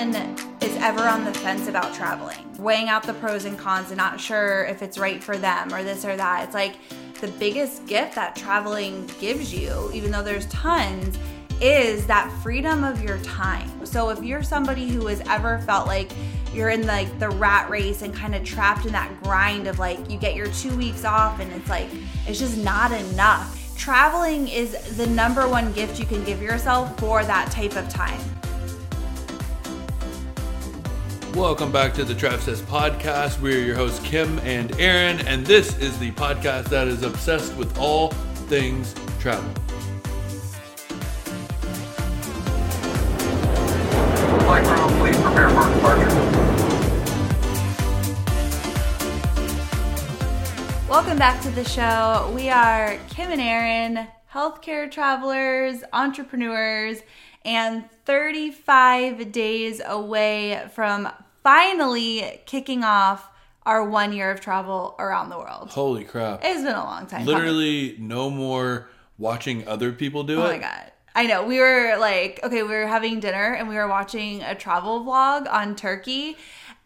anyone is ever on the fence about traveling, weighing out the pros and cons and not sure if it's right for them or this or that, it's like the biggest gift that traveling gives you, even though there's tons, is that freedom of your time. So if you're somebody who has ever felt like you're in like the rat race and kind of trapped in that grind of like you get your 2 weeks off and it's like it's just not enough. Traveling is the number one gift you can give yourself for that type of time. Welcome back to the Trav Says podcast. We're your hosts, Kim and Aaron, and this is the podcast that is obsessed with all things travel. Welcome back to the show. We are Kim and Aaron, healthcare travelers, entrepreneurs, and 35 days away from finally kicking off our one year of travel around the world. Holy crap. It's been a long time. coming. Literally, no more watching other people do Oh it. Oh my god. I know. We were like, okay, we were having dinner and we were watching a travel vlog on Turkey.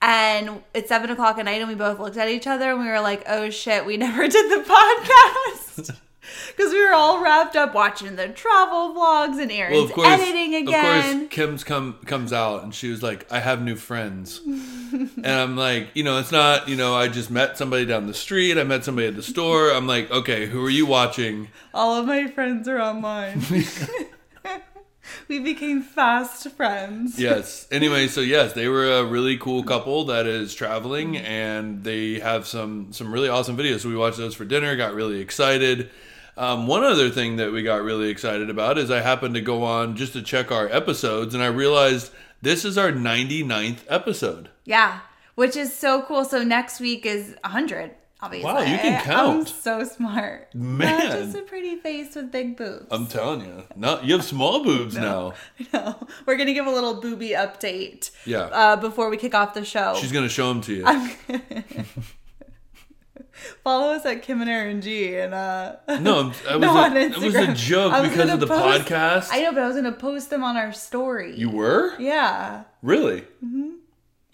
And it's seven o'clock at night, and we both looked at each other and we were like, oh shit, we never did the podcast. Because we were all wrapped up watching the travel vlogs and Aaron's Well, of course, editing again. of course, Kim's come comes out and she was like, "I have new friends," and I'm like, you know, it's not, you know, I just met somebody down the street, I met somebody at the store. I'm like, okay, who are you watching? all of my friends are online. we became fast friends. yes. Anyway, so yes, they were a really cool mm. couple that is traveling, mm. and they have some some really awesome videos. So we watched those for dinner. Got really excited. Um, one other thing that we got really excited about is I happened to go on just to check our episodes, and I realized this is our 99th episode. Yeah, which is so cool. So next week is 100, obviously. Wow, you can count. I'm so smart. Man. Not just a pretty face with big boobs. I'm telling you, no, you have small boobs now. no, we're going to give a little booby update Yeah, uh, before we kick off the show. she's gonna show them to you. Follow us at Kim and Aaron G. And, uh, no, was, No, a, on that was a joke because of the post- podcast. I know, but I was going to post them on our story. you were Yeah. really? Mm-hmm.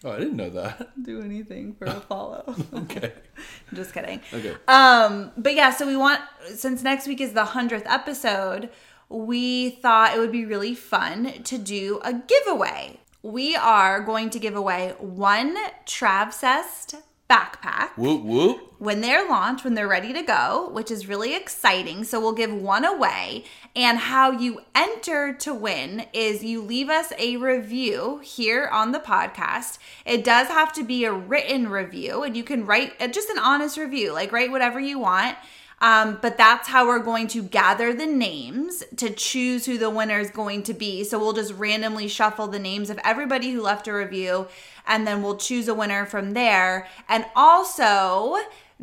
Oh, I didn't know that. Do anything for a follow. Okay. Just kidding. Okay. Um, but yeah, so we want since next week is the hundredth episode, we thought it would be really fun to do a giveaway. We are going to give away one Travcest backpack Whoop whoop. when they're launched, when they're ready to go, which is really exciting. So we'll give one away. And how you enter to win is you leave us a review here on the podcast. It does have to be a written review, and you can write uh, just an honest review, like write whatever you want. Um, but that's how we're going to gather the names to choose who the winner is going to be. So we'll just randomly shuffle the names of everybody who left a review, and then we'll choose a winner from there. And also,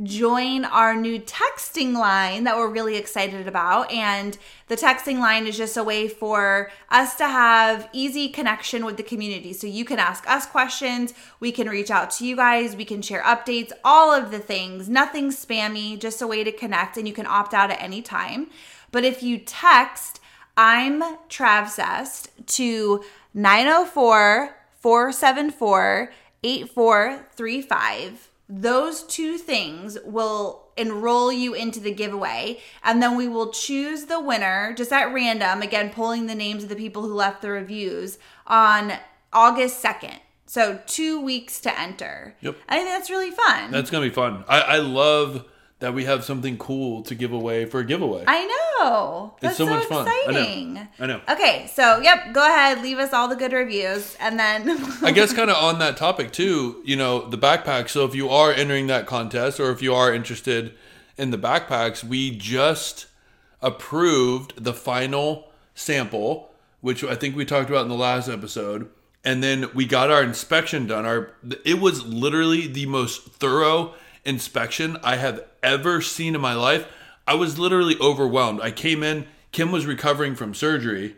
join our new texting line that we're really excited about. And the texting line is just a way for us to have easy connection with the community. So you can ask us questions, we can reach out to you guys, we can share updates, all of the things, nothing spammy, just a way to connect. And you can opt out at any time. But if you text, I'm Travcest to 904 474 8435. Those two things will enroll you into the giveaway, and then we will choose the winner just at random, again, pulling the names of the people who left the reviews on August 2nd. So, two weeks to enter. Yep. I think that's really fun. That's gonna be fun. I, I love that we have something cool to give away for a giveaway. I know. That's so so, much fun. I know. exciting. I know. Okay, so yep, go ahead, leave us all the good reviews, and then I guess kind of on that topic too, you know, the backpack. So if you are entering that contest or if you are interested in the backpacks, we just approved the final sample, which I think we talked about in the last episode. And then we got our inspection done. Our it was literally the most thorough inspection I have ever seen in my life. I was literally overwhelmed. I came in, Kim was recovering from surgery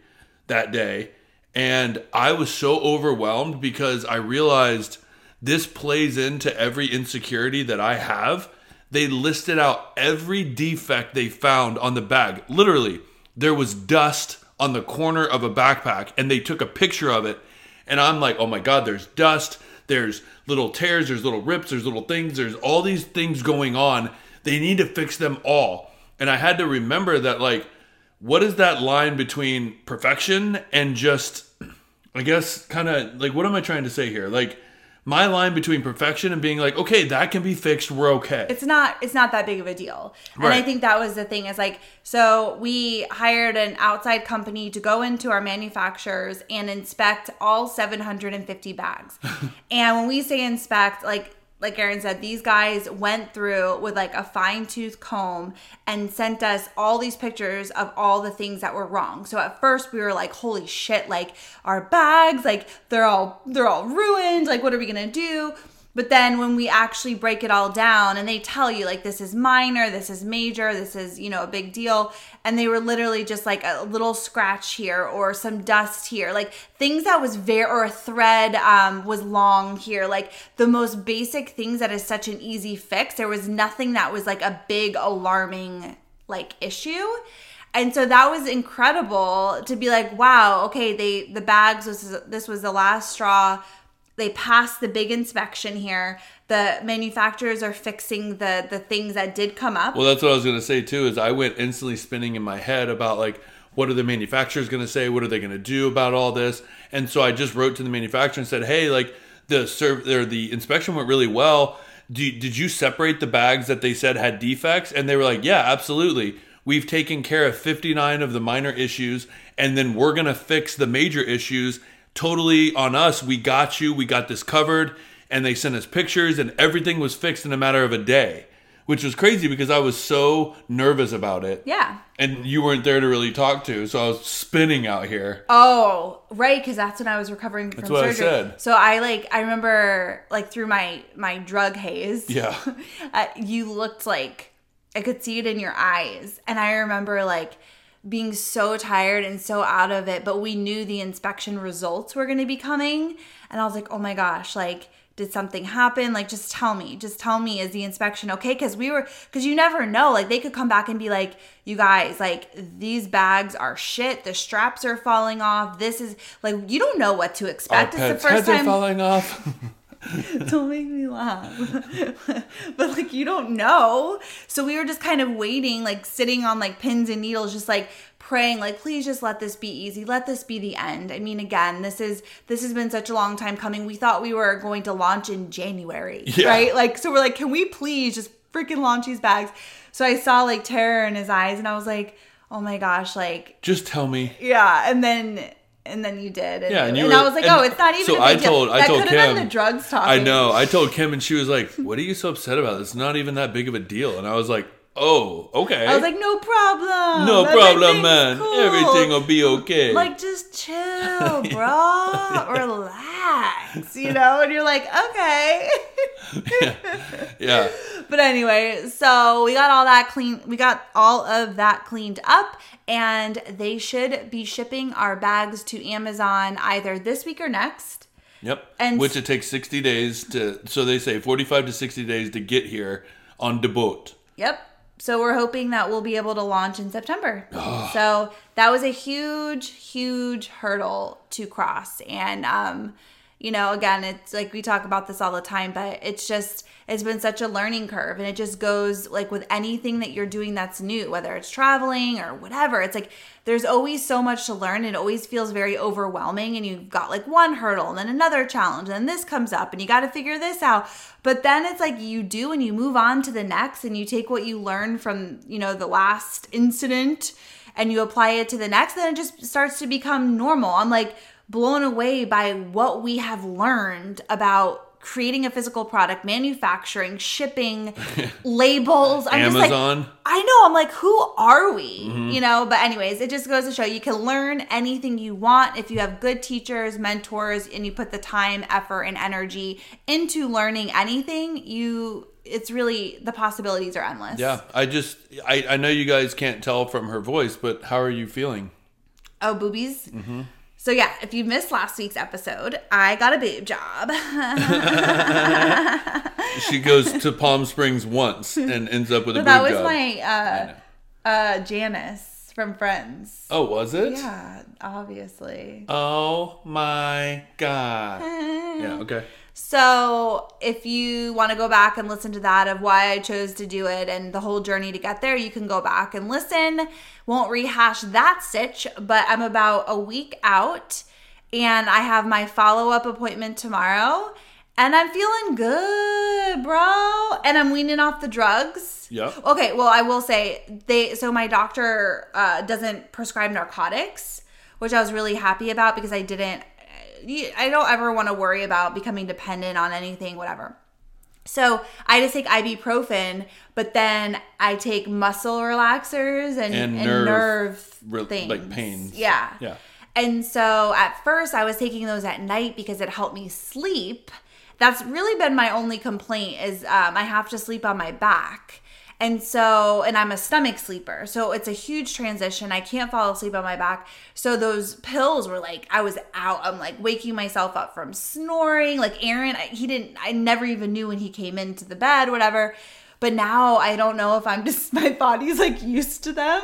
that day, and I was so overwhelmed because I realized this plays into every insecurity that I have. They listed out every defect they found on the bag. Literally, there was dust on the corner of a backpack, and they took a picture of it And I'm like, oh my God, there's dust, there's little tears, there's little rips, there's little things, there's all these things going on. They need to fix them all. And I had to remember that, like, what is that line between perfection and just, I guess, kind of like, what am I trying to say here? Like, my line between perfection and being like, okay, that can be fixed, we're okay. it's not it's not that big of a deal. And i think that was the thing is like so we hired an outside company to go into our manufacturers and inspect all 750 bags. And when we say inspect like like Aaron said, these guys went through with like a fine tooth comb and sent us all these pictures of all the things that were wrong. So at first we were like, holy shit, like our bags, like they're all they're all ruined. Like what are we gonna do? But then when we actually break it all down and they tell you like this is minor, this is major, this is, you know, a big deal, and they were literally just like a little scratch here or some dust here, like things that was very or a thread um was long here, like the most basic things that is such an easy fix. There was nothing that was like a big alarming like issue. And so that was incredible to be like, wow, okay, they the bags was this was the last straw they passed the big inspection here the manufacturers are fixing the the things that did come up Well, that's what I was going to say too. Is I went instantly spinning in my head about like, what are the manufacturers going to say? What are they going to do about all this? And so I just wrote to the manufacturer and said, hey, like the serv- or the inspection went really well. Do, did you separate the bags that they said had defects? And they were like, yeah, absolutely. We've taken care of 59 of the minor issues, and then we're going to fix the major issues totally on us. We got you. We got this covered. And they sent us pictures, and everything was fixed in a matter of a day which was crazy because I was so nervous about it. yeah And you weren't there to really talk to, so I was spinning out here. oh right because that's when i was recovering from what I surgery said. so i like i remember like through my my drug haze Yeah. uh, you looked like I could see it in your eyes. And I remember like being so tired and so out of it, but we knew the inspection results were going to be coming. And I was like, oh my gosh, like, did something happen? Like, just tell me, just tell me, is the inspection okay? Because we were, because you never know. Like, they could come back and be like, you guys, like, these bags are shit. The straps are falling off. This is, like, you don't know what to Our expect. it's the pets' first heads are time. falling off. Don't make me laugh. but like you don't know. So we were just kind of waiting, like sitting on like pins and needles, just like praying, like, please just let this be easy. Let this be the end. I mean, again, this is this has been such a long time coming. We thought we were going to launch in January. Yeah. Right? Like, so we're like, can we please just freaking launch these bags? So I saw like terror in his eyes and I was like, oh my gosh, like Just tell me. yeah, and then and then you did, and, Yeah, and you and were- I was like, "Oh, it's not even." so I deal. told- I that told could have been Kim- the drugs talking. I know. I told Kim, and she was like, "What are you so upset about? It's not even that big of a deal." And I was like, "Oh, okay. I was like, "No problem, no problem, man. cool." Everything will be okay." Like, just chill, bro. Relax, you know. And you're like, okay. yeah. But anyway, so we got all that clean. We got all of that cleaned up, and they should be shipping our bags to Amazon either this week or next. Yep. And- Which it takes 60 days to, so they say 45 to 60 days to get here on the boat. Yep. So we're hoping that we'll be able to launch in September. so that was a huge, huge hurdle to cross. And, um, you know, again, it's like we talk about this all the time, but it's just, it's been such a learning curve. And it just goes like with anything that you're doing that's new, whether it's traveling or whatever. It's like there's always so much to learn. And it always feels very overwhelming. And you've got like one hurdle and then another challenge, and then this comes up, and you got to figure this out. But then it's like you do and you move on to the next, and you take what you learned from, you know, the last incident and you apply it to the next, then it just starts to become normal. I'm like blown away by what we have learned about creating a physical product, manufacturing, shipping, labels. I'm just Amazon. like, I know. I'm like, who are we? You know. But anyways, it just goes to show you can learn anything you want if you have good teachers, mentors, and you put the time, effort, and energy into learning anything. You, it's really the possibilities are endless. Yeah. I just, I, I know you guys can't tell from her voice, but how are you feeling? Oh, boobies. Mm-hmm. So yeah, if you missed last week's episode, I got a boob job. She goes to Palm Springs once and ends up with a But that was job. my uh, uh, Janice. from Friends. Oh, was it? Yeah, obviously. Oh my god. yeah. Okay. So, if you want to go back and listen to that of why I chose to do it and the whole journey to get there, you can go back and listen. Won't rehash that stitch, but I'm about a week out and I have my follow up appointment tomorrow and I'm feeling good, bro. And I'm weaning off the drugs. Yep. Okay, well, I will say they so my doctor uh, doesn't prescribe narcotics, which I was really happy about because I didn't I don't ever want to worry about becoming dependent on anything, whatever. So I just take ibuprofen, but then I take muscle relaxers and, And and, nerve nerve, things. like pains. Yeah. Yeah. And so at first I was taking those at night because it helped me sleep. That's really been my only complaint is um, I have to sleep on my back. And so, and I'm a stomach sleeper. So it's a huge transition. I can't fall asleep on my back. So those pills were like, I was out. I'm like waking myself up from snoring. Like Aaron, he didn't, I never even knew when he came into the bed, whatever. But now I don't know if I'm just, my body's like used to them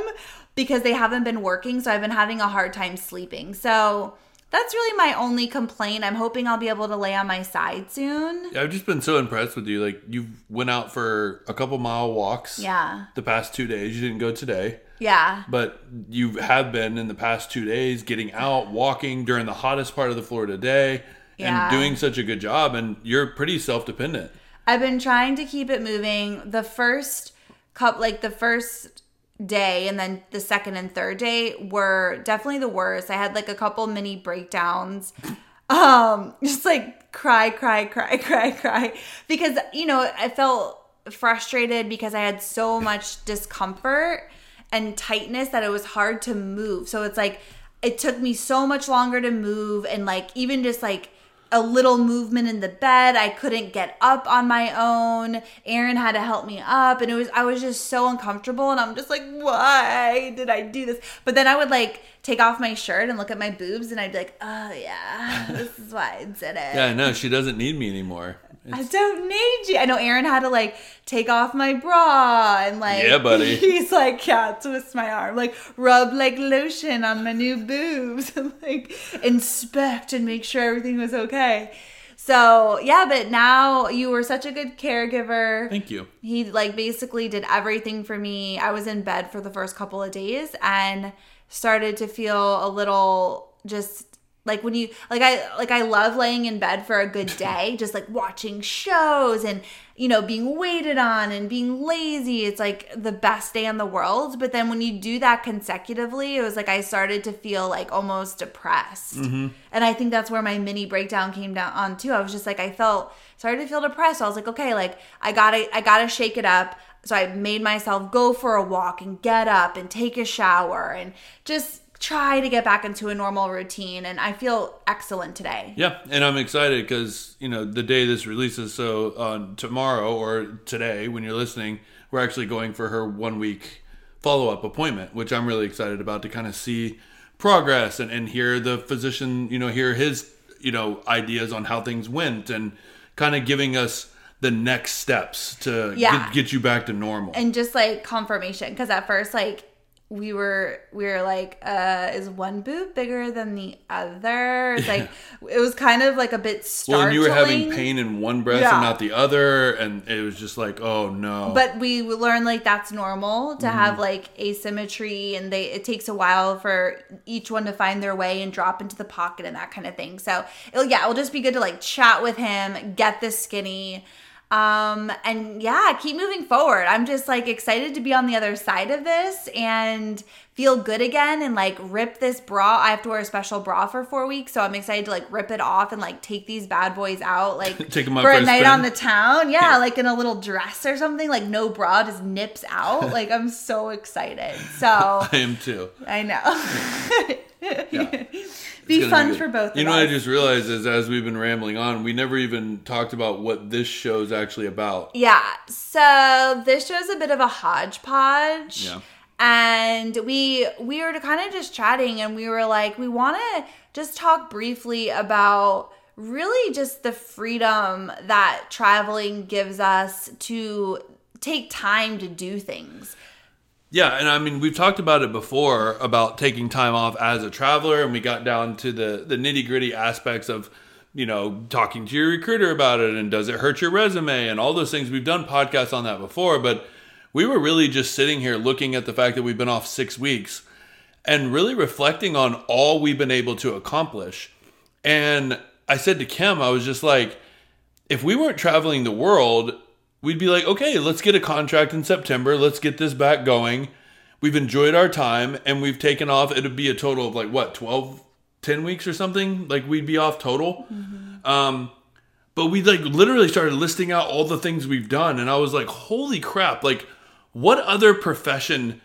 because they haven't been working. So I've been having a hard time sleeping. So that's really my only complaint. I'm hoping I'll be able to lay on my side soon. Yeah, I've just been so impressed with you. Like you went out for a couple mile walks. Yeah. The past two days, you didn't go today, Yeah. but you have been in the past two days getting out, walking during the hottest part of the Florida day, Yeah. and doing such a good job. And you're pretty self dependent. I've been trying to keep it moving. The first cup, like the first day, and then the second and third day were definitely the worst. I had like a couple mini breakdowns. Um, just like cry, cry, cry, cry, cry. Because, you know, I felt frustrated because I had so much discomfort and tightness that it was hard to move. So it's like it took me so much longer to move and like even just like a little movement in the bed. I couldn't get up on my own. Aaron had to help me up and it was I was just so uncomfortable and I'm just like, why did I do this? But then I would like take off my shirt and look at my boobs and I'd be like, oh yeah, this is why I did it. Yeah, no, she doesn't need me anymore. I don't need you. I know Aaron had to like take off my bra and like Yeah, buddy. He's like, yeah, twist my arm, like rub like lotion on my new boobs and like inspect and make sure everything was okay. So yeah, but now you were such a good caregiver. Thank you. He like basically did everything for me. I was in bed for the first couple of days and started to feel a little just like when you like I like I love laying in bed for a good day, just like watching shows and you know being waited on and being lazy. It's like the best day in the world. But then when you do that consecutively, it was like I started to feel like almost depressed. Mm-hmm. And I think that's where my mini breakdown came down on too. I was just like I felt started to feel depressed. I was like, okay, like I gotta I gotta shake it up. So I made myself go for a walk and get up and take a shower and just try to get back into a normal routine. And I feel excellent today. Yeah, and I'm excited because you know the day this releases. So on tomorrow or today, when you're listening, we're actually going for her one week follow up appointment, which I'm really excited about to kind of see progress and, and hear the physician, you know, hear his you know ideas on how things went and kind of giving us the next steps to Yeah. get, get you back to normal. And just like confirmation. Because at first, like, we were we were like uh is one boob bigger than the other it's like it was kind of like a bit startling. well, and you were having pain in one breast Yeah. and not the other, and it was just like, oh no. but we learned like that's normal to Mm-hmm. have like asymmetry and they it takes a while for each one to find their way and drop into the pocket and that kind of thing so it'll yeah it'll just be good to like chat with him get this skinny um and yeah keep moving forward. I'm just like excited to be on the other side of this. And feel good again and like rip this bra i have to wear a special bra for four weeks so i'm excited to like rip it off and like take these bad boys out like Take 'em out for a night spin? on the town yeah like in a little dress or something like no bra just nips out like i'm so excited so I am too. i know be fun good. for both of You know, us what I just realized is as we've been rambling on, we never even talked about what this show's actually about. Yeah. So this show's a bit of a hodgepodge. Yeah. And we we were kind of just chatting and we were like we want to just talk briefly about really just the freedom that traveling gives us to take time to do things. Yeah, and I mean we've talked about it before about taking time off as a traveler, and we got down to the the nitty gritty aspects of you know talking to your recruiter about it, and does it hurt your resume, and all those things. We've done podcasts on that before, but we were really just sitting here looking at the fact that we've been off six weeks and really reflecting on all we've been able to accomplish. And I said to Kim, I was just like, if we weren't traveling the world, we'd be like, okay, let's get a contract in September. Let's get this back going. We've enjoyed our time and we've taken off. It'd be a total of like what, 12, 10 weeks or something? Like we'd be off total. Um, but we like literally started listing out all the things we've done. And I was like, holy crap. Like, what other profession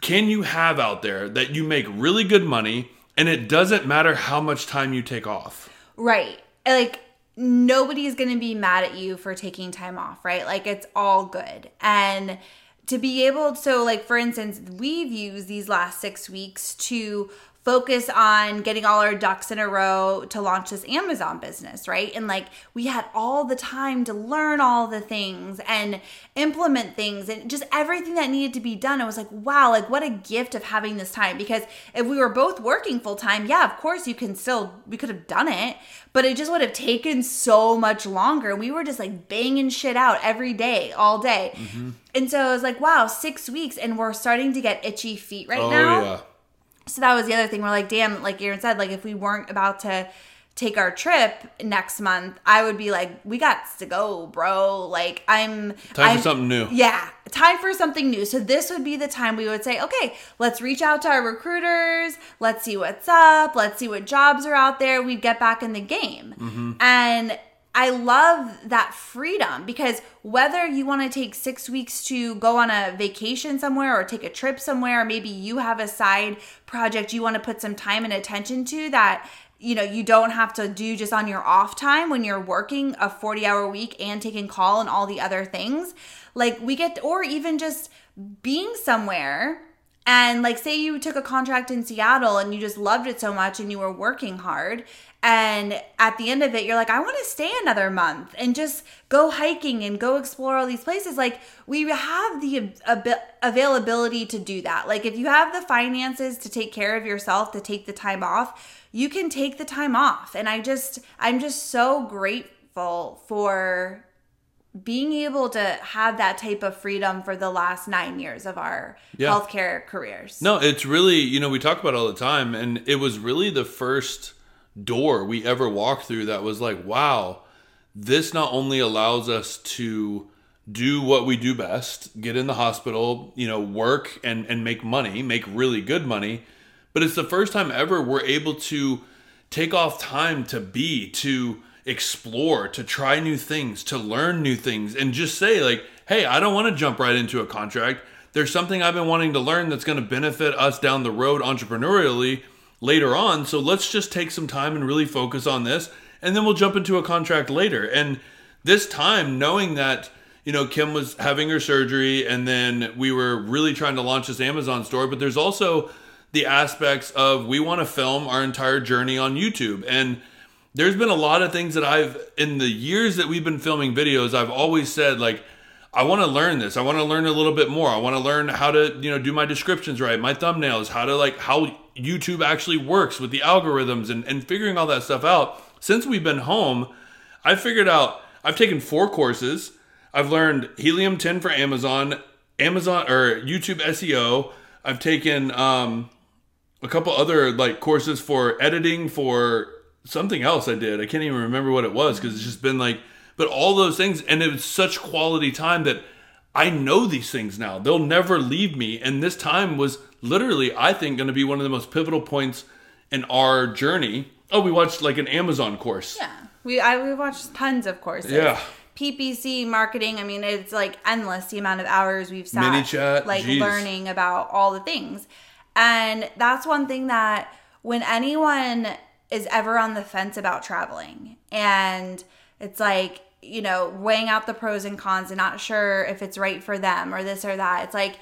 can you have out there that you make really good money and it doesn't matter how much time you take off? Right. Like nobody's going to be mad at you for taking time off, right? Like it's all good. And to be able so like for instance, we've used these last 6 weeks to focus on getting all our ducks in a row to launch this Amazon business, right? And like we had all the time to learn all the things and implement things and just everything that needed to be done. I was like, wow, like what a gift of having this time because if we were both working full time, yeah, of course you can still we could have done it, but it just would have taken so much longer. And we were just like banging shit out every day, all day. Mm-hmm. And so I was like, wow, 6 weeks and we're starting to get itchy feet right Oh now. yeah. So that was the other thing. We're like, damn, like Aaron said, like if we weren't about to take our trip next month, I would be like, we got to go, bro. Like I'm Time I'm- for something new. Yeah, time for something new. So this would be the time we would say, okay, let's reach out to our recruiters. Let's see what's up. Let's see what jobs are out there. We'd get back in the game. Mm-hmm. And I love that freedom because whether you want to take six weeks to go on a vacation somewhere or take a trip somewhere, or maybe you have a side project you want to put some time and attention to that you know you don't have to do just on your off time when you're working a 40 hour week and taking call and all the other things. Like we get or even just being somewhere and like say you took a contract in Seattle and you just loved it so much and you were working hard and at the end of it you're like I want to stay another month and just go hiking and go explore all these places like we have the ab- availability to do that like if you have the finances to take care of yourself to take the time off you can take the time off and I just I'm just so grateful for being able to have that type of freedom for the last nine years of our Yeah. healthcare careers. No, it's really, you know, we talk about it all the time, and it was really the first door we ever walked through that was like, wow, this not only allows us to do what we do best, get in the hospital, you know, work and, and make money, make really good money, but it's the first time ever we're able to take off time to be, to explore, to try new things, to learn new things, and just say, like, hey, I don't want to jump right into a contract. There's something I've been wanting to learn that's going to benefit us down the road entrepreneurially later on. So let's just take some time and really focus on this, and then we'll jump into a contract later. And this time, knowing that, you know, Kim was having her surgery, and then we were really trying to launch this Amazon store, but there's also the aspects of we want to film our entire journey on YouTube. And there's been a lot of things that I've in the years that we've been filming videos, I've always said like I want to learn this. I want to learn a little bit more. I want to learn how to, you know, do my descriptions right, my thumbnails, how to like how YouTube actually works with the algorithms and, and figuring all that stuff out. Since we've been home, I've figured out I've taken four courses. I've learned Helium 10 for Amazon, Amazon or YouTube SEO. I've taken um a couple other like courses for editing for something else I did. I can't even remember what it was because it's just been like, but all those things, and it was such quality time that I know these things now. They'll never leave me. And this time was literally, I think, going to be one of the most pivotal points in our journey. Oh, we watched like an Amazon course. Yeah. We I we watched tons of courses. Yeah. PPC marketing, I mean, it's like endless the amount of hours we've sat ManyChat, like geez. learning about all the things. And that's one thing that when anyone is ever on the fence about traveling and it's like, you know, weighing out the pros and cons and not sure if it's right for them or this or that, it's like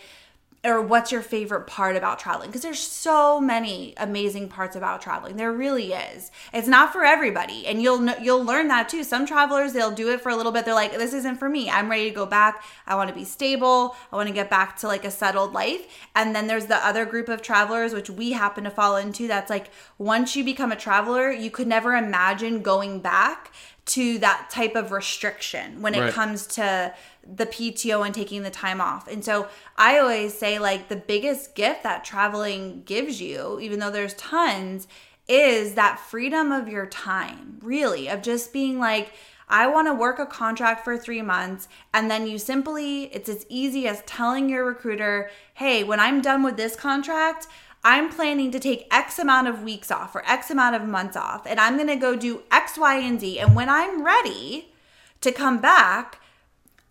or what's your favorite part about traveling? Because there's so many amazing parts about traveling. There really is. It's not for everybody and you'll you'll learn that too. Some travelers they'll do it for a little bit. They're like this isn't for me. I'm ready to go back. I want to be stable. I want to get back to like a settled life. And then there's the other group of travelers which we happen to fall into that's like once you become a traveler you could never imagine going back to that type of restriction when it Right. comes to the PTO and taking the time off. And so I always say like the biggest gift that traveling gives you, even though there's tons, is that freedom of your time, really, of just being like, I want to work a contract for three months. And then you simply, it's as easy as telling your recruiter, hey, when I'm done with this contract, I'm planning to take X amount of weeks off or X amount of months off, and I'm gonna go do X, Y, and Z. And when I'm ready to come back,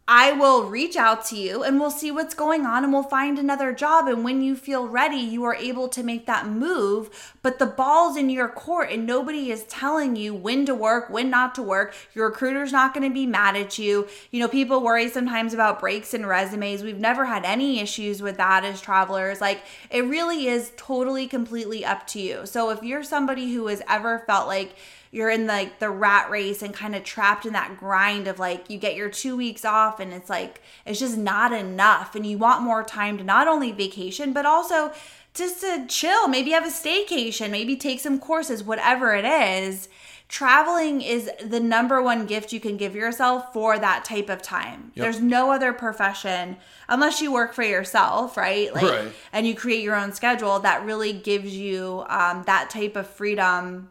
I will reach out to you and we'll see what's going on and we'll find another job. And when you feel ready, you are able to make that move. But the ball's in your court and nobody is telling you when to work, when not to work. Your recruiter's not going to be mad at you. You know, people worry sometimes about breaks in resumes. We've never had any issues with that as travelers. Like, it really is totally, completely up to you. So if you're somebody who has ever felt like, you're in like the rat race and kind of trapped in that grind of like you get your two weeks off and it's like it's just not enough and you want more time to not only vacation but also just to chill maybe have a staycation maybe take some courses whatever it is traveling is the number one gift you can give yourself for that type of time Yep. there's no other profession unless you work for yourself right like Right. and you create your own schedule that really gives you um, that type of freedom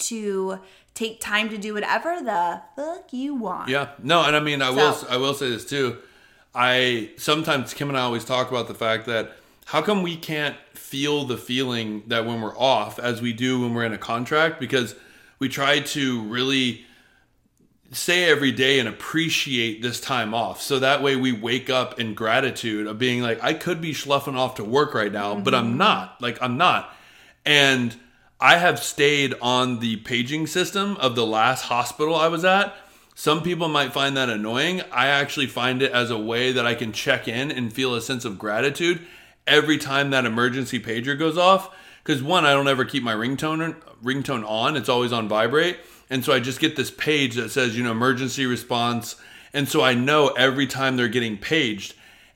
to take time to do whatever the fuck you want. Yeah, no, and I mean, I will, I will say this too. I sometimes Kim and I always talk about the fact that how come we can't feel the feeling that when we're off as we do when we're in a contract because we try to really say every day and appreciate this time off. So that way we wake up in gratitude of being like, I could be schluffing off to work right now, but I'm mm-hmm. not. Like, I'm not. And I have stayed on the paging system of the last hospital I was at. Some people might find that annoying. I actually find it as a way that I can check in and feel a sense of gratitude every time that emergency pager goes off. Because one, I don't ever keep my ringtone ringtone on; it's always on vibrate, and so I just get this page that says, you know, emergency response, and so I know every time they're getting paged,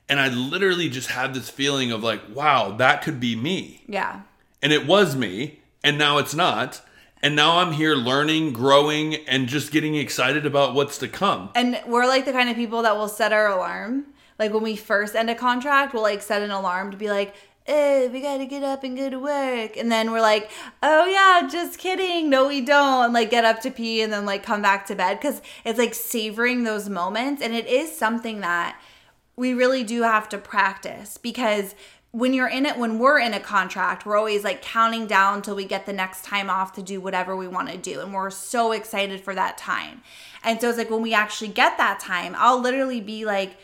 and I literally just have this feeling of like, wow, that could be me Yeah. and it was me and now it's not and now i'm here learning growing and just getting excited about what's to come And we're like the kind of people that will set our alarm. Like when we first end a contract, we'll like set an alarm to be like, eh, we gotta get up and go to work. And then we're like, oh yeah, just kidding. No, we don't. And like get up to pee and then like come back to bed. Cause it's like savoring those moments. And it is something that we really do have to practice because when you're in it when we're in a contract we're always like counting down till we get the next time off to do whatever we want to do and we're so excited for that time. And so it's like when we actually get that time i'll literally be like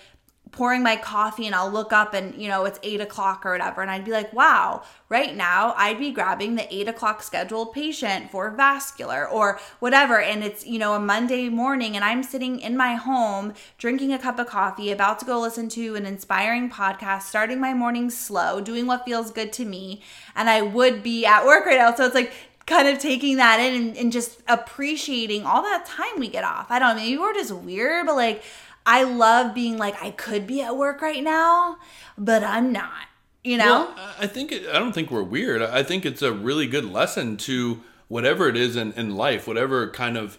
pouring my coffee and I'll look up and you know it's eight o'clock or whatever. And I'd be like wow right now I'd be grabbing the eight o'clock scheduled patient for vascular or whatever. And it's you know a Monday morning and I'm sitting in my home drinking a cup of coffee about to go listen to an inspiring podcast starting my morning slow doing what feels good to me. And I would be at work right now. So it's like kind of taking that in and, and just appreciating all that time we get off. I don't know maybe we're just weird but like I love being like, I could be at work right now, but I'm not. You know? well I- think it, i don't think we're weird i think it's a really good lesson to whatever it is in, in life whatever kind of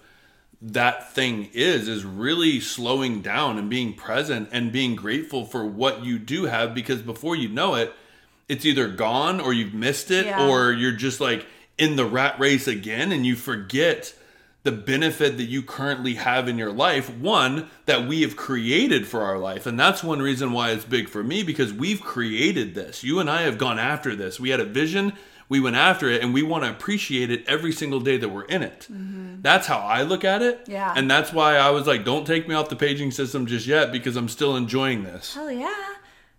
that thing is is really slowing down and being present and being grateful for what you do have because before you know it it's either gone or you've missed it Yeah. or you're just like in the rat race again and you forget the benefit that you currently have in your life one that we have created for our life. And that's one reason why it's big for me because we've created this. You and i have gone after this. We had a vision we went after it and we want to appreciate it every single day that we're in it. Mm-hmm. That's how i look at it. Yeah. and that's why i was like don't take me off the paging system just yet because i'm still enjoying this. Hell yeah.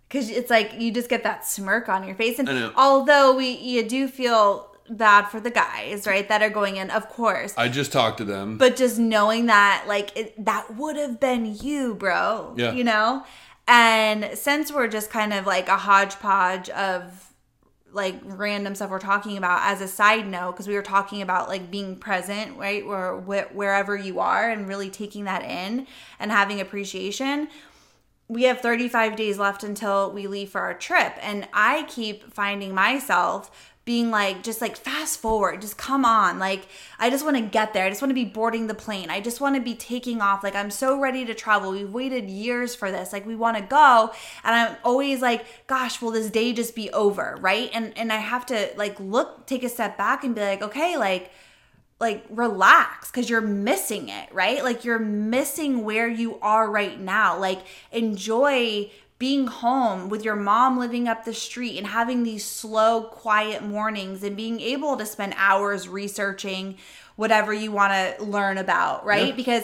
Because it's like you just get that smirk on your face. And although we, you do feel bad for the guys, right, that are going in, of course. i just talked to them but just knowing that, like, it, that would have been you, bro. Yeah. You know? And since we're just kind of like a hodgepodge of like random stuff we're talking about as a side note because we were talking about like being present right or wh- wherever you are and really taking that in and having appreciation we have 35 days left until we leave for our trip and i keep finding myself being like just like fast forward just come on like i just want to get there i just want to be boarding the plane i just want to be taking off like i'm so ready to travel we've waited years for this like we want to go and i'm always like gosh will this day just be over right and and i have to like look take a step back and be like okay like like relax because you're missing it, right? Like you're missing where you are right now. Like enjoy being home with your mom living up the street and having these slow, quiet mornings and being able to spend hours researching whatever you want to learn about, right? Yeah. Because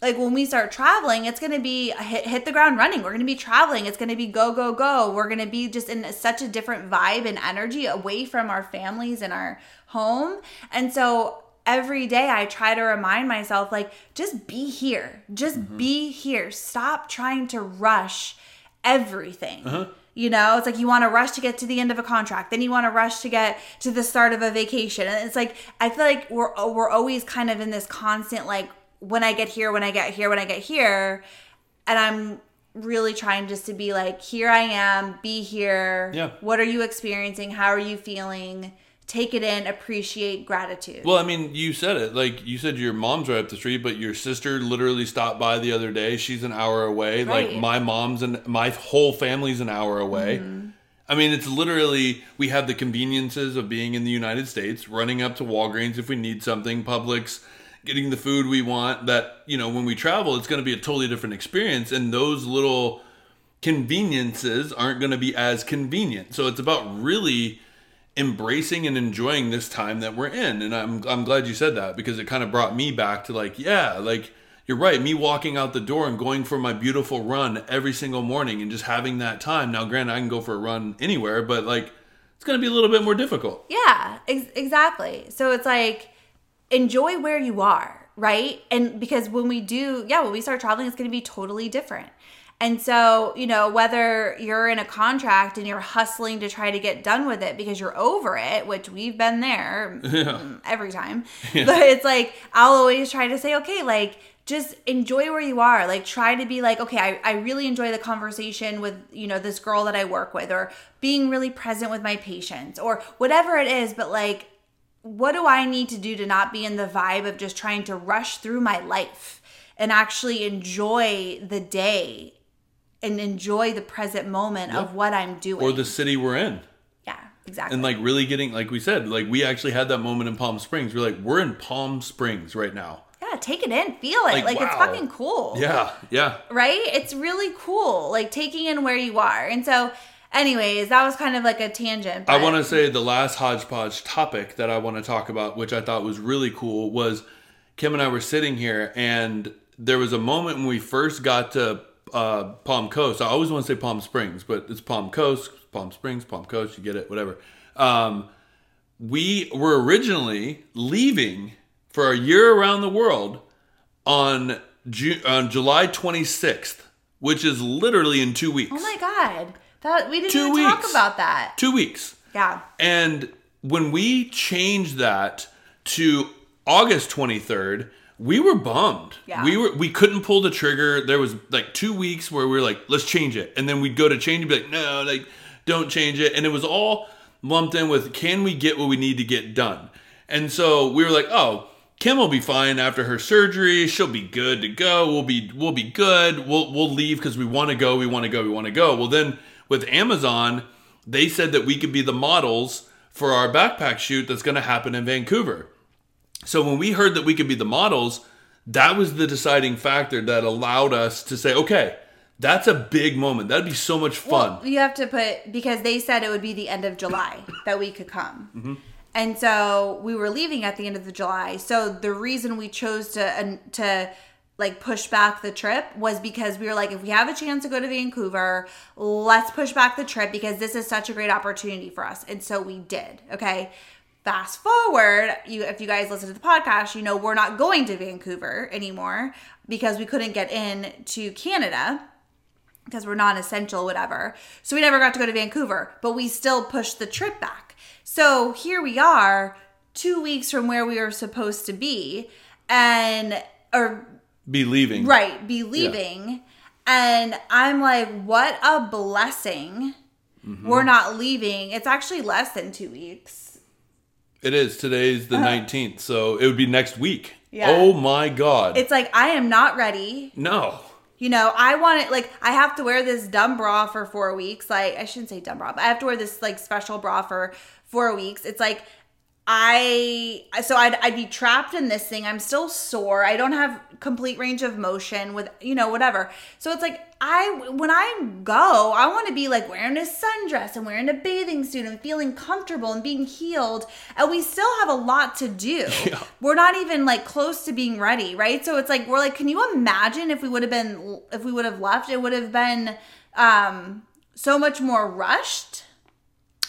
like when we start traveling, it's going to be hit, hit the ground running. We're going to be traveling. It's going to be go, go, go. We're going to be just in such a different vibe and energy away from our families and our home. And so every day I try to remind myself, like, just be here. Just mm-hmm. be here. Stop trying to rush everything. Uh-huh. You know, it's like you want to rush to get to the end of a contract, then you want to rush to get to the start of a vacation. And it's like I feel like we're uh, we're always kind of in this constant like when I get here, when I get here, when I get here, and I'm really trying just to be like here I am, be here. Yeah. What are you experiencing? How are you feeling? Take it in, appreciate gratitude. Well, I mean, you said it. Like you said, your mom's right up the street, but your sister literally stopped by the other day. She's an hour away. Like my mom's and my whole family's an hour away. Mm-hmm. I mean, it's literally we have the conveniences of being in the United States, running up to Walgreens if we need something, Publix, getting the food we want. That you know, when we travel, it's going to be a totally different experience, and those little conveniences aren't going to be as convenient. So it's about really embracing and enjoying this time that we're in. And I'm I'm glad you said that because it kind of brought me back to like, yeah, like you're right, me walking out the door and going for my beautiful run every single morning and just having that time. Now granted I can go for a run anywhere, but like it's going to be a little bit more difficult. Yeah, ex- exactly. So it's like enjoy where you are, right? And because when we do, yeah, when we start traveling, it's going to be totally different. And so, you know, whether you're in a contract and you're hustling to try to get done with it because you're over it, which we've been there mm, every time, but it's like, I'll always try to say, okay, like, just enjoy where you are. Like, try to be like, okay, I, I really enjoy the conversation with, you know, this girl that I work with, or being really present with my patients, or whatever it is. But like, what do I need to do to not be in the vibe of just trying to rush through my life and actually enjoy the day and enjoy the present moment of what I'm doing? Or the city we're in. yeah, exactly. And like really getting like we said, like we actually had that moment in Palm Springs. We're like, we're in Palm Springs right now. yeah, take it in, feel it. Like, Like, it's fucking cool. Yeah, yeah. right? It's really cool, like taking in where you are. And so, anyways, that was kind of like a tangent. I want to say the last hodgepodge topic that I want to talk about, which I thought was really cool, was Kim and I were sitting here, and there was a moment when we first got to uh, Palm Coast. I always want to say Palm Springs, but it's Palm Coast, Palm Springs, Palm Coast. You get it, whatever. Um, we were originally leaving for a year around the world on Ju- on July 26th, which is literally in two weeks. Oh my god, that we didn't Two even talk about that. two weeks. Yeah. And when we changed that to August 23rd, we were bummed. Yeah. We were we couldn't pull the trigger. There was like 2 weeks where we were like, let's change it. And then we'd go to change it be like, no, like don't change it. And it was all lumped in with can we get what we need to get done? And so we were like, oh, Kim will be fine after her surgery. She'll be good to go. We'll be we'll be good. We'll we'll leave because we want to go. We want to go. We want to go. Well, then with Amazon, they said that we could be the models for our backpack shoot that's going to happen in Vancouver. So when we heard that we could be the models, that was the deciding factor that allowed us to say, okay, that's a big moment. That'd be so much fun. Well, you have to put because they said it would be the end of July that we could come. Mm-hmm. And so we were leaving at the end of the July. So the reason we chose to to like push back the trip was because we were like if we have a chance to go to Vancouver, let's push back the trip because this is such a great opportunity for us. And so we did. Okay. Fast forward, you if you guys listen to the podcast, you know we're not going to Vancouver anymore because we couldn't get in to Canada because we're non essential, whatever. So we never got to go to Vancouver, but we still pushed the trip back. So here we are, two weeks from where we were supposed to be, and, or, Be leaving. right, be leaving. And I'm like, what a blessing. Mm-hmm. We're not leaving. It's actually less than two weeks. It is. Today's the uh. 19th, so it would be next week. Yeah. Oh my God. It's like, I am not ready. no. You know, I want it like I have to wear this dumb bra for four weeks. Like I shouldn't say dumb bra, but I have to wear this like special bra for four weeks. It's like I so I'd I'd be trapped in this thing. I'm still sore. I don't have complete range of motion with you know whatever. So it's like I when I go, I want to be like wearing a sundress and wearing a bathing suit and feeling comfortable and being healed. And we still have a lot to do. Yeah. We're not even like close to being ready, right? So it's like we're like, can you imagine if we would have been if we would have left? It would have been um so much more rushed.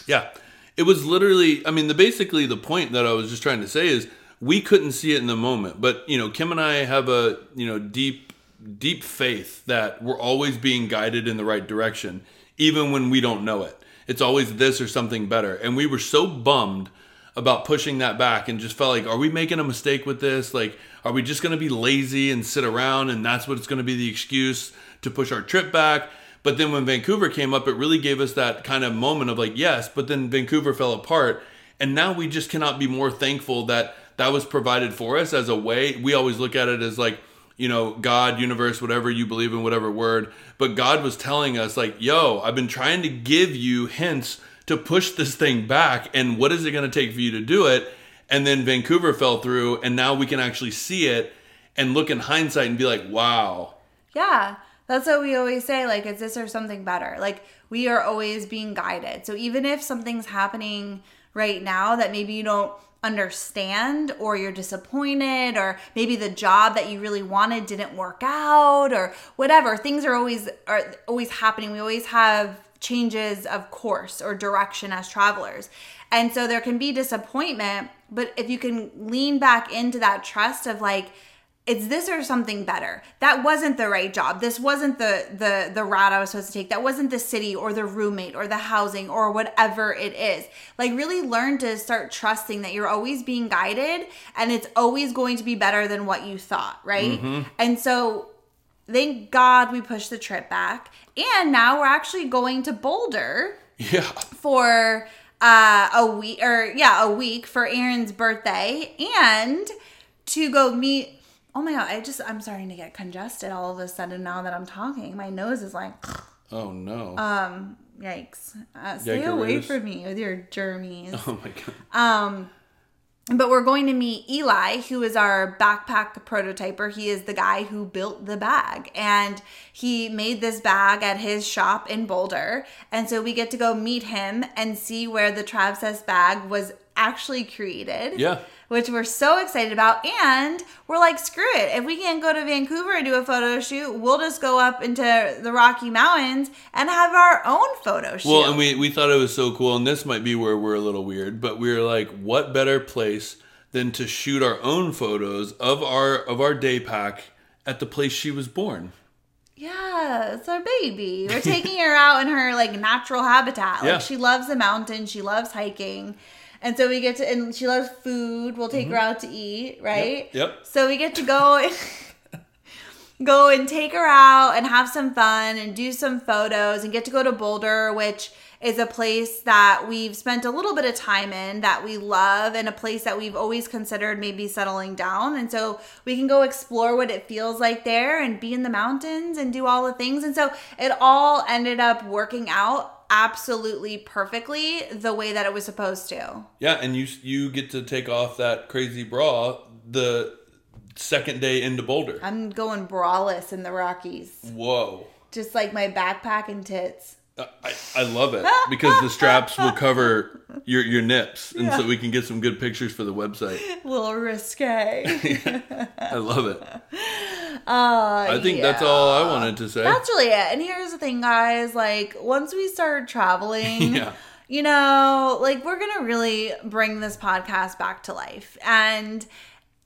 Yeah. It was literally, I mean, the basically the point that I was just trying to say is we couldn't see it in the moment. But, you know, Kim and I have a, you know, deep, deep faith that we're always being guided in the right direction, even when we don't know it. It's always this or something better. And we were so bummed about pushing that back and just felt like, are we making a mistake with this? Like, are we just going to be lazy and sit around and that's what it's going to be the excuse to push our trip back? But then when Vancouver came up, it really gave us that kind of moment of like, yes, but then Vancouver fell apart. And now we just cannot be more thankful that that was provided for us as a way. We always look at it as like, you know, God, universe, whatever you believe in, whatever word. But God was telling us, like, yo, I've been trying to give you hints to push this thing back. And what is it going to take for you to do it? And then Vancouver fell through. And now we can actually see it and look in hindsight and be like, wow. Yeah. That's what we always say. Like, is this or something better? Like, we are always being guided. So, even if something's happening right now that maybe you don't understand or you're disappointed or maybe the job that you really wanted didn't work out or whatever things are always are always happening we always have changes of course or direction as travelers and so there can be disappointment but if you can lean back into that trust of like it's this or something better. That wasn't the right job. This wasn't the the the route I was supposed to take. That wasn't the city or the roommate or the housing or whatever it is. Like really learn to start trusting that you're always being guided and it's always going to be better than what you thought, right? And so thank God we pushed the trip back. And now we're actually going to Boulder Yeah. for uh, a week or yeah, a week for Aaron's birthday and to go meet. Oh my god, I just I'm starting to get congested all of a sudden now that I'm talking. My nose is like, Oh no. um, yikes. Uh, stay away from me with your germies. oh my god. Um, but we're going to meet Eli, who is our backpack prototyper. He is the guy who built the bag, and he made this bag at his shop in Boulder. And so we get to go meet him and see where the Travsess bag was actually created. Yeah. Which we're so excited about. And we're like, screw it. If we can't go to Vancouver and do a photo shoot, we'll just go up into the Rocky Mountains and have our own photo shoot. Well, and we, we thought it was so cool, and this might be where we're a little weird, but we were like, what better place than to shoot our own photos of our of our day pack at the place she was born? Yeah, it's our baby. We're taking her out in her like natural habitat. Like Yeah. she loves the mountain, she loves hiking. And so we get to and she loves food. We'll take her out to eat, right? Mm-hmm. Yep. So we get to go go and take her out and have some fun and do some photos and get to go to Boulder, which is a place that we've spent a little bit of time in that we love and a place that we've always considered maybe settling down. And so we can go explore what it feels like there and be in the mountains and do all the things. And so it all ended up working out absolutely perfectly the way that it was supposed to. Yeah, and you you get to take off that crazy bra the second day into Boulder. I'm going braless in the Rockies, Whoa. just like my backpack and tits. I, I love it because the straps will cover your, your nips, and so we can get some good pictures for the website. A little risque. I love it. Uh, I think that's all I wanted to say. That's really it. And here's the thing, guys. Like, once we start traveling, Yeah. you know, like, we're going to really bring this podcast back to life. And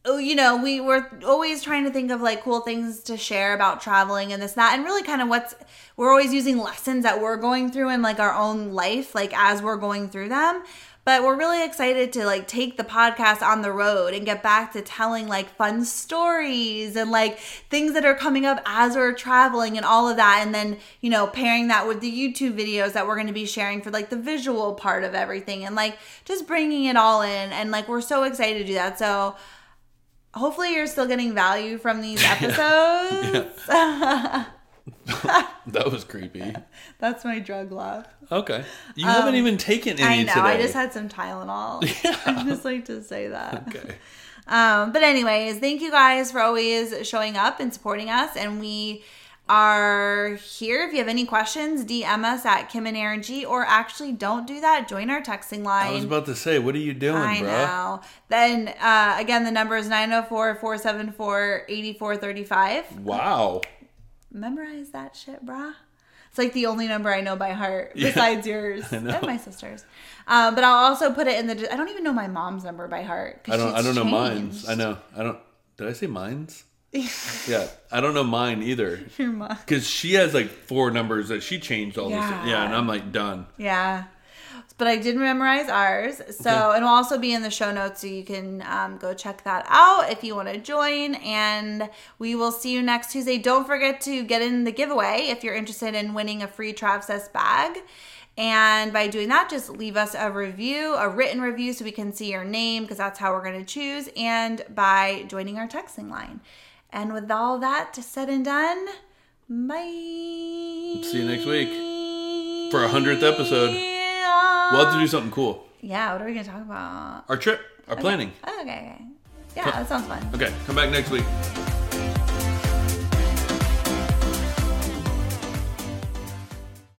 oh, you know, we were always trying to think of like cool things to share about traveling and this, that, and really kind of what's, we're always using lessons that we're going through in like our own life, like as we're going through them. But we're really excited to like take the podcast on the road and get back to telling like fun stories and like things that are coming up as we're traveling and all of that. And then, you know, pairing that with the YouTube videos that we're going to be sharing for like the visual part of everything and like just bringing it all in. And like, we're so excited to do that. So, hopefully you're still getting value from these episodes. That was creepy. That's my drug laugh. Okay. You haven't even taken any I know. today. I just had some Tylenol. I just like to say that. Okay. Um, but anyways, thank you guys for always showing up and supporting us. And we are here. If you have any questions, DM us at Kim and Aaron G, or actually don't do that. Join our texting line. I was about to say, what are you doing, I bruh? know. Then uh, again, the number is 904 474 8435. Wow. Memorize that shit, brah. It's like the only number I know by heart besides yours and my sister's. Um, but I'll also put it in the. I don't even know my mom's number by heart. I don't. I don't know mines. I know. I don't. Did I say mines? yeah. I don't know mine either. Your mom. Because she has like four numbers that she changed all Yeah. this. Yeah, and I'm like done. Yeah. But I did memorize ours. So, Okay. and we'll also be in the show notes so you can um, go check that out if you want to join. And we will see you next Tuesday. Don't forget to get in the giveaway if you're interested in winning a free Travsess bag. And by doing that, just leave us a review, a written review, so we can see your name because that's how we're going to choose. And by joining our texting line. And with all that said and done, bye. See you next week for our 100th episode. We'll have to do something cool. Yeah, what are we gonna talk about? Our trip, our planning. Oh, okay, okay. Yeah, that sounds fun. Okay, come back next week.